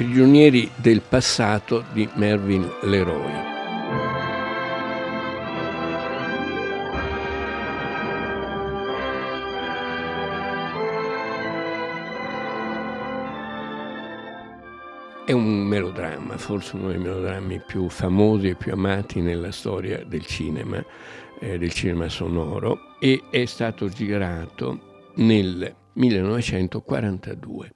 Prigionieri del passato di Mervyn Leroy. È un melodramma, forse uno dei melodrammi più famosi e più amati nella storia del cinema, eh, del cinema sonoro, e è stato girato nel 1942,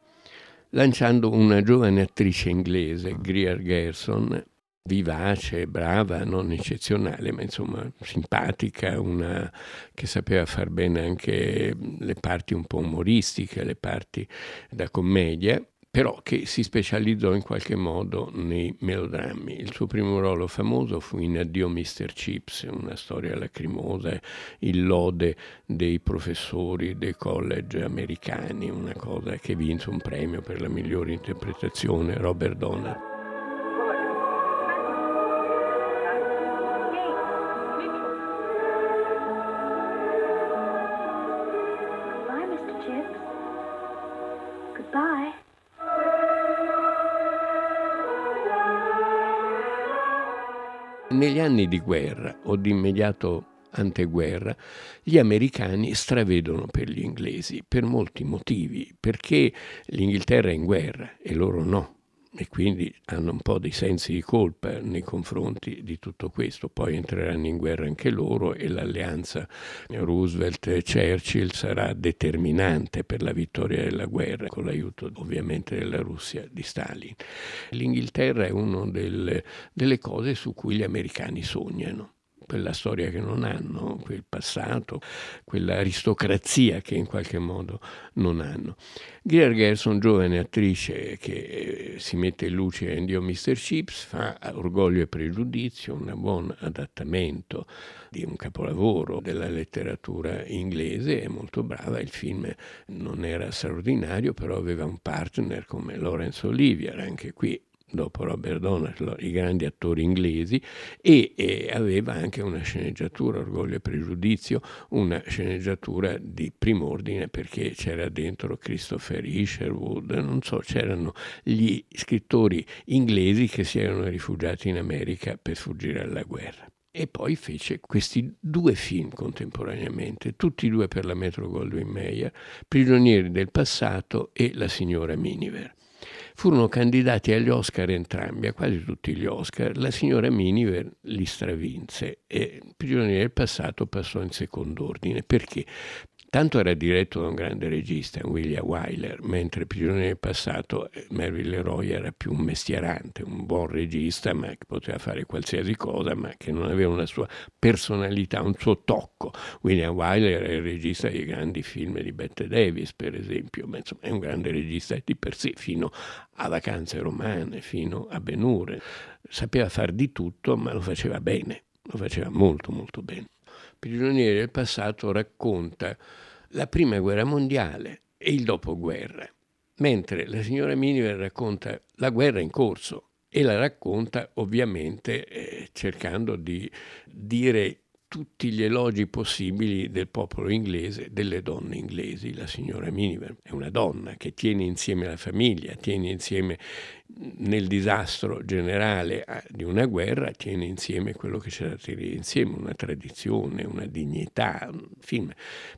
lanciando una giovane attrice inglese, Greer Gerson, vivace, brava, non eccezionale, ma insomma simpatica, una che sapeva far bene anche le parti un po' umoristiche, le parti da commedia però che si specializzò in qualche modo nei melodrammi. Il suo primo ruolo famoso fu in Addio Mr. Chips, una storia lacrimosa, il lode dei professori dei college americani, una cosa che vinse un premio per la migliore interpretazione, Robert Donner. Negli anni di guerra o di immediato anteguerra, gli americani stravedono per gli inglesi per molti motivi, perché l'Inghilterra è in guerra e loro no e quindi hanno un po' di sensi di colpa nei confronti di tutto questo. Poi entreranno in guerra anche loro e l'alleanza Roosevelt-Churchill sarà determinante per la vittoria della guerra, con l'aiuto ovviamente della Russia di Stalin. L'Inghilterra è una delle, delle cose su cui gli americani sognano quella storia che non hanno, quel passato, quell'aristocrazia che in qualche modo non hanno. Greer Gerson, giovane attrice che eh, si mette in luce in Dio Mr. Chips, fa Orgoglio e Pregiudizio, un buon adattamento di un capolavoro della letteratura inglese, è molto brava, il film non era straordinario, però aveva un partner come Laurence Olivier, anche qui dopo Robert Donald, i grandi attori inglesi, e, e, aveva anche una sceneggiatura, Orgoglio e Pregiudizio, una sceneggiatura di prim'ordine perché c'era dentro Christopher Isherwood, non so, c'erano gli scrittori inglesi che si erano rifugiati in America per sfuggire alla guerra. E poi fece questi due film contemporaneamente, tutti e due per la Metro Goldwyn Mayer, Prigionieri del passato e La signora Miniver furono candidati agli Oscar entrambi, a quasi tutti gli Oscar. La signora Miniver li stravinse e Prigionieri del passato passò in secondo ordine. Perché? Tanto era diretto da un grande regista, William Wyler, mentre Prigionieri del passato eh, Mervyn Leroy era più un mestierante, un buon regista, ma che poteva fare qualsiasi cosa, ma che non aveva una sua personalità, un suo tocco. William Wyler è il regista dei grandi film di Bette Davis, per esempio, ma insomma è un grande regista di per sé, fino a Vacanze Romane, fino a Benure. Sapeva far di tutto, ma lo faceva bene, lo faceva molto molto bene. Prigionieri del passato racconta la prima guerra mondiale e il dopoguerra, mentre la signora Miniver racconta la guerra in corso e la racconta ovviamente eh, cercando di dire tutti gli elogi possibili del popolo inglese, delle donne inglesi. La signora Miniver è una donna che tiene insieme la famiglia, tiene insieme nel disastro generale ah, di una guerra, tiene insieme quello che c'è da tenere insieme, una tradizione, una dignità. Un film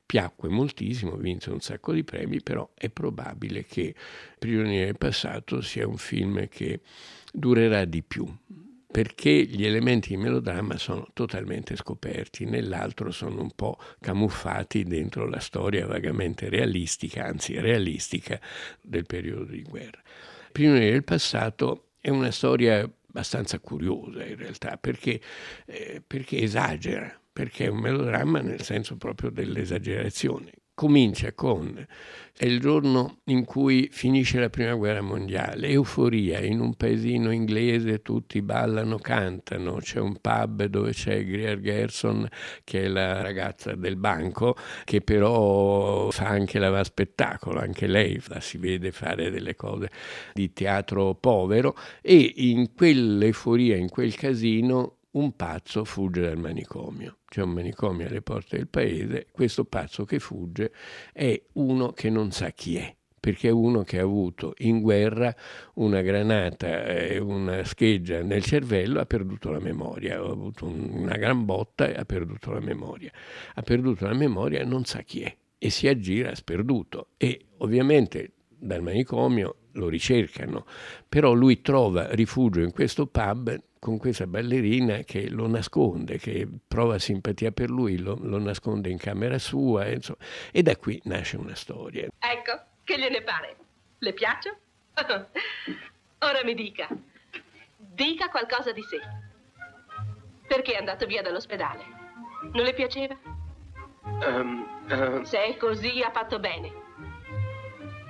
piacque moltissimo, vinse un sacco di premi, però è probabile che Prigionieri del passato sia un film che durerà di più perché gli elementi di melodramma sono totalmente scoperti, nell'altro sono un po' camuffati dentro la storia vagamente realistica, anzi realistica, del periodo di guerra. Prigionieri del passato è una storia abbastanza curiosa in realtà, perché, eh, perché esagera, perché è un melodramma nel senso proprio dell'esagerazione comincia con il giorno in cui finisce la prima guerra mondiale, euforia in un paesino inglese, tutti ballano, cantano, c'è un pub dove c'è Greer Gerson che è la ragazza del banco che però fa anche la spettacolo, anche lei la si vede fare delle cose di teatro povero e in quell'euforia, in quel casino un pazzo fugge dal manicomio. C'è un manicomio alle porte del paese, questo pazzo che fugge è uno che non sa chi è perché è uno che ha avuto in guerra una granata e una scheggia nel cervello, ha perduto la memoria, ha avuto una gran botta e ha perduto la memoria. Ha perduto la memoria e non sa chi è e si aggira sperduto e ovviamente dal manicomio lo ricercano, però lui trova rifugio in questo pub con questa ballerina che lo nasconde, che prova simpatia per lui, lo, lo nasconde in camera sua, insomma, e da qui nasce una storia. Ecco, che gliene pare? Le piaccio? Ora mi dica, dica qualcosa di sé. Perché è andato via dall'ospedale? Non le piaceva? Um, uh... Se è così, ha fatto bene.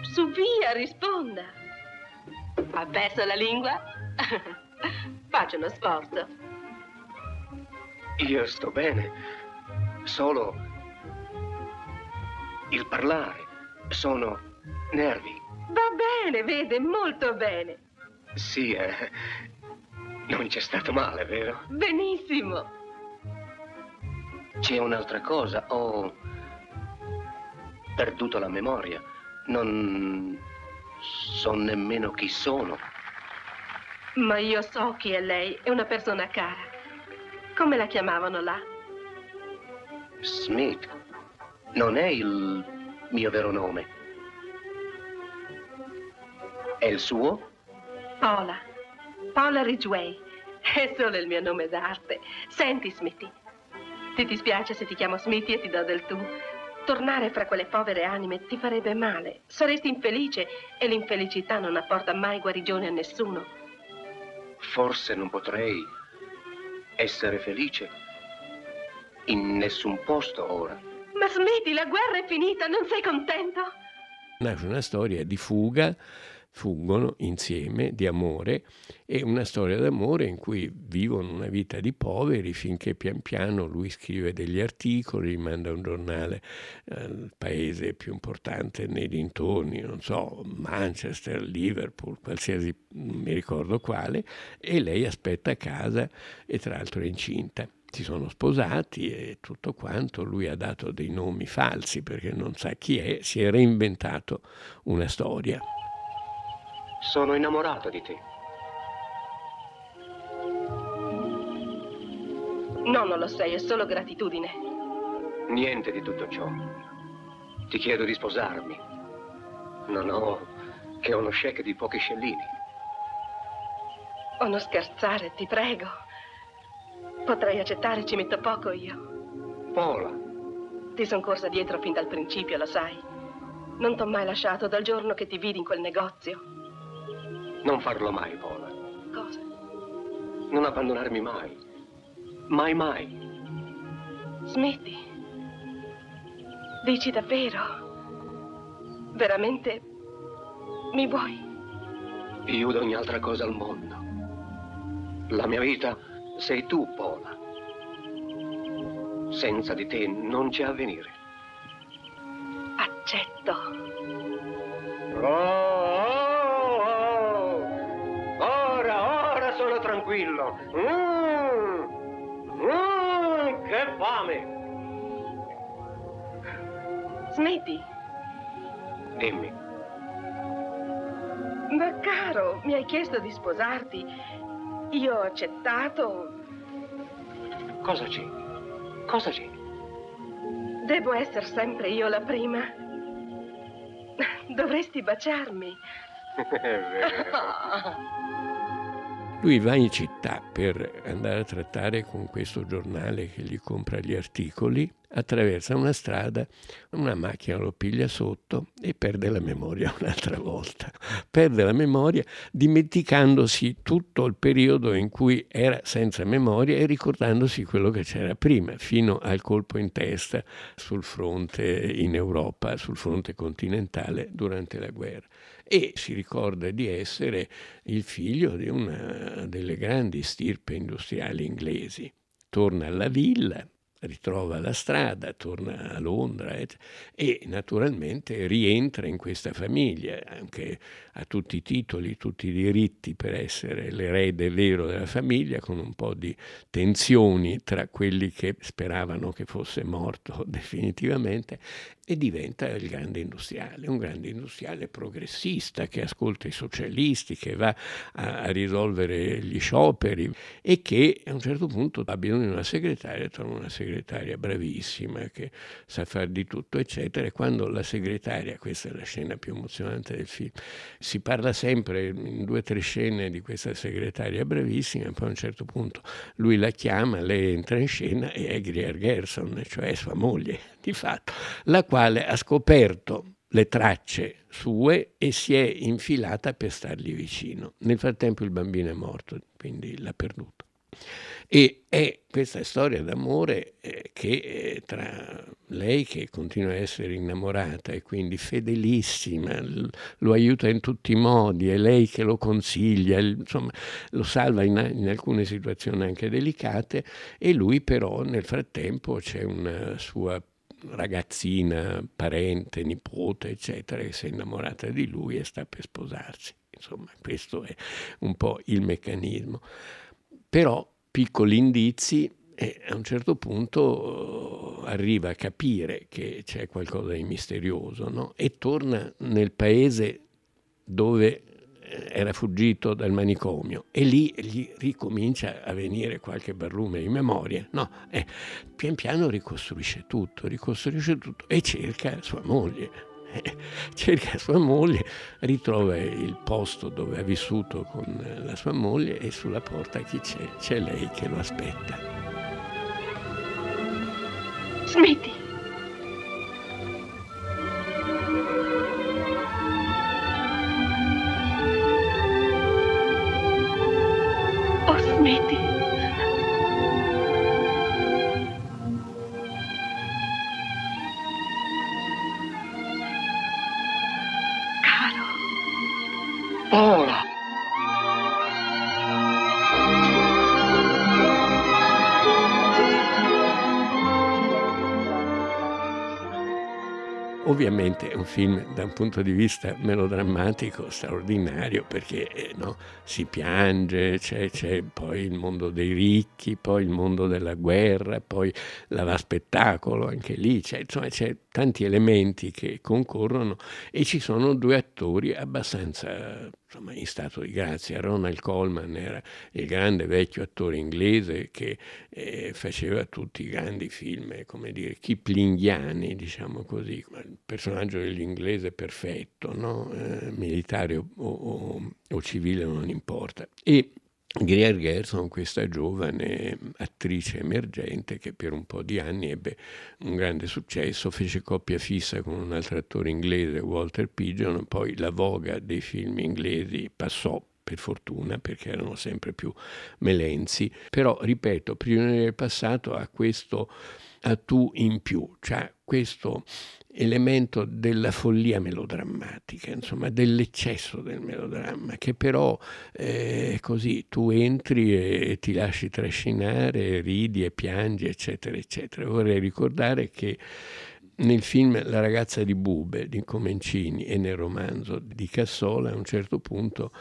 Su via, risponda. Ha perso la lingua? Faccia uno sforzo. Io sto bene. Solo il parlare. Sono nervi. Va bene, vede, molto bene. Sì, eh. Non c'è stato male, vero? Benissimo. C'è un'altra cosa. Ho perduto la memoria. Non so nemmeno chi sono. Ma io so chi è lei, è una persona cara. Come la chiamavano là? Smith. Non è il mio vero nome. È il suo? Paola. Paola Ridgway. È solo il mio nome d'arte. Senti, Smithy. Ti dispiace se ti chiamo Smithy e ti do del tu. Tornare fra quelle povere anime ti farebbe male. Saresti infelice e l'infelicità non apporta mai guarigione a nessuno. Forse non potrei essere felice in nessun posto ora. Ma Smithy, la guerra è finita, non sei contento? Nasce una storia di fuga fuggono insieme di amore e una storia d'amore in cui vivono una vita di poveri finché pian piano lui scrive degli articoli, manda un giornale al paese più importante nei dintorni, non so, Manchester, Liverpool, qualsiasi, non mi ricordo quale, e lei aspetta a casa e tra l'altro è incinta si sono sposati e tutto quanto, lui ha dato dei nomi falsi perché non sa chi è, si è reinventato una storia. Sono innamorato di te. No, non lo sei, è solo gratitudine. Niente di tutto ciò. Ti chiedo di sposarmi. Non ho che uno cheque di pochi scellini. Oh, non scherzare, ti prego. Potrei accettare, ci metto poco io. Paola. Ti sono corsa dietro fin dal principio, lo sai. Non t'ho mai lasciato dal giorno che ti vidi in quel negozio. Non farlo mai, Paola. Cosa? Non abbandonarmi mai. Mai, mai. Smetti. Dici davvero? Veramente mi vuoi? Più di ogni altra cosa al mondo. La mia vita sei tu, Paola. Senza di te non c'è avvenire. Accetto. Oh! Tranquillo. Mm, mm, che fame! Smetti. Dimmi. Ma caro, mi hai chiesto di sposarti. Io ho accettato. Cosa c'è? Cosa c'è? Devo essere sempre io la prima. Dovresti baciarmi. È vero. Lui va in città per andare a trattare con questo giornale che gli compra gli articoli, attraversa una strada, una macchina lo piglia sotto e perde la memoria un'altra volta. Perde la memoria dimenticandosi tutto il periodo in cui era senza memoria e ricordandosi quello che c'era prima, fino al colpo in testa sul fronte in Europa, sul fronte continentale durante la guerra e si ricorda di essere il figlio di una delle grandi stirpe industriali inglesi. Torna alla villa, ritrova la strada, torna a Londra e naturalmente rientra in questa famiglia, anche a tutti i titoli, tutti i diritti per essere l'erede vero della famiglia, con un po' di tensioni tra quelli che speravano che fosse morto definitivamente e diventa il grande industriale, un grande industriale progressista che ascolta i socialisti, che va a, a risolvere gli scioperi e che a un certo punto ha bisogno di una segretaria, trova una segretaria bravissima che sa fare di tutto, eccetera. E quando la segretaria, questa è la scena più emozionante del film, si parla sempre in due o tre scene di questa segretaria bravissima, e poi a un certo punto lui la chiama, lei entra in scena e è Greer Gerson, cioè sua moglie di fatto, la quale ha scoperto le tracce sue e si è infilata per stargli vicino. Nel frattempo il bambino è morto, quindi l'ha perduto. E è questa storia d'amore eh, che eh, tra lei che continua a essere innamorata e quindi fedelissima, lo aiuta in tutti i modi, è lei che lo consiglia, insomma lo salva in, in, alcune situazioni anche delicate e lui però nel frattempo c'è una sua ragazzina, parente, nipote, eccetera, che si è innamorata di lui e sta per sposarsi. Insomma, questo è un po' il meccanismo. Però piccoli indizi e a un certo punto eh, arriva a capire che c'è qualcosa di misterioso no? e torna nel paese dove eh, era fuggito dal manicomio e lì gli ricomincia a venire qualche barlume di memoria. No, eh, pian piano ricostruisce tutto, ricostruisce tutto e cerca sua moglie. Cerca sua moglie, ritrova il posto dove ha vissuto con la sua moglie e sulla porta chi c'è? C'è lei che lo aspetta. Smetti! Ovviamente è un film da un punto di vista melodrammatico straordinario perché eh, no, si piange, c'è, c'è, poi il mondo dei ricchi, poi il mondo della guerra, poi la va spettacolo anche lì, c'è, insomma c'è tanti elementi che concorrono e ci sono due attori abbastanza insomma, in stato di grazia. Ronald Coleman era il grande vecchio attore inglese che eh, faceva tutti i grandi film, come dire, kiplinghiani, diciamo così, il personaggio dell'inglese perfetto, no? eh, militare o, o, o civile non importa. E Greer Gerson, questa giovane attrice emergente che per un po' di anni ebbe un grande successo, fece coppia fissa con un altro attore inglese, Walter Pigeon, poi la voga dei film inglesi passò per fortuna perché erano sempre più melenzi, però ripeto, Prigionieri del passato ha questo tu in più, cioè questo elemento della follia melodrammatica, insomma dell'eccesso del melodramma, che però è eh, così, tu entri e ti lasci trascinare, ridi e piangi, eccetera, eccetera. Vorrei ricordare che nel film La ragazza di Bube di Comencini e nel romanzo di Cassola a un certo punto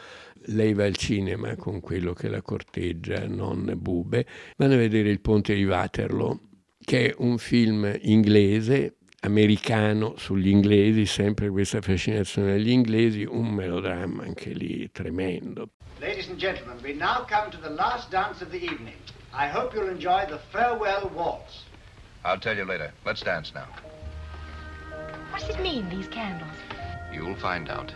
lei va al cinema con quello che la corteggia, non Bube, vanno a vedere il ponte di Waterloo, che è un film inglese americano sugli inglesi, sempre questa fascinazione agli inglesi, un melodramma anche lì tremendo. Ladies and gentlemen, we now come to the last dance of the evening. I hope you'll enjoy the farewell waltz. I'll tell you later. Let's dance now. What does it mean, these candles? You'll find out.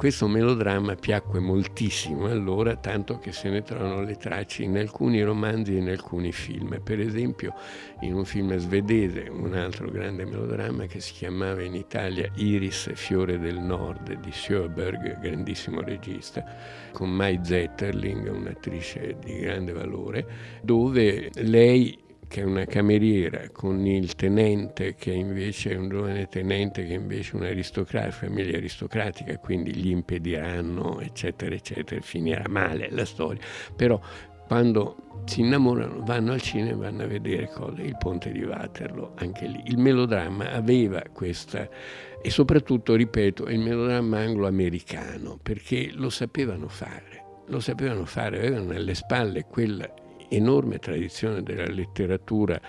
Questo melodramma piacque moltissimo allora, tanto che se ne trovano le tracce in alcuni romanzi e in alcuni film. Per esempio in un film svedese, un altro grande melodramma che si chiamava in Italia Iris Fiore del Nord di Sjöberg, grandissimo regista, con Mai Zetterling, un'attrice di grande valore, dove lei che è una cameriera, con il tenente che invece è un giovane tenente che invece è un aristocratico, famiglia aristocratica, quindi gli impediranno, eccetera, eccetera, finirà male la storia. Però quando si innamorano vanno al cinema e vanno a vedere cose, il ponte di Waterloo, anche lì. Il melodramma aveva questa, e soprattutto, ripeto, il melodramma anglo-americano, perché lo sapevano fare, lo sapevano fare, avevano alle spalle quella enorme tradizione della letteratura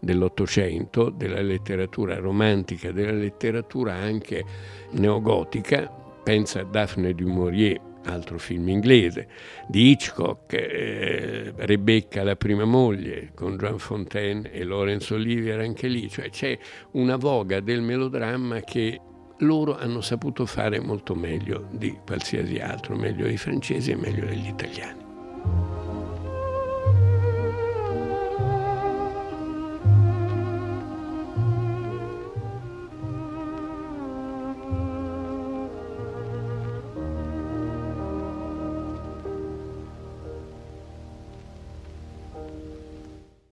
dell'Ottocento, della letteratura romantica, della letteratura anche neogotica, pensa a Daphne du Maurier, altro film inglese, di Hitchcock, eh, Rebecca la prima moglie, con John Fontaine e Laurence Olivier anche lì, cioè c'è una voga del melodramma che loro hanno saputo fare molto meglio di qualsiasi altro, meglio dei francesi e meglio degli italiani.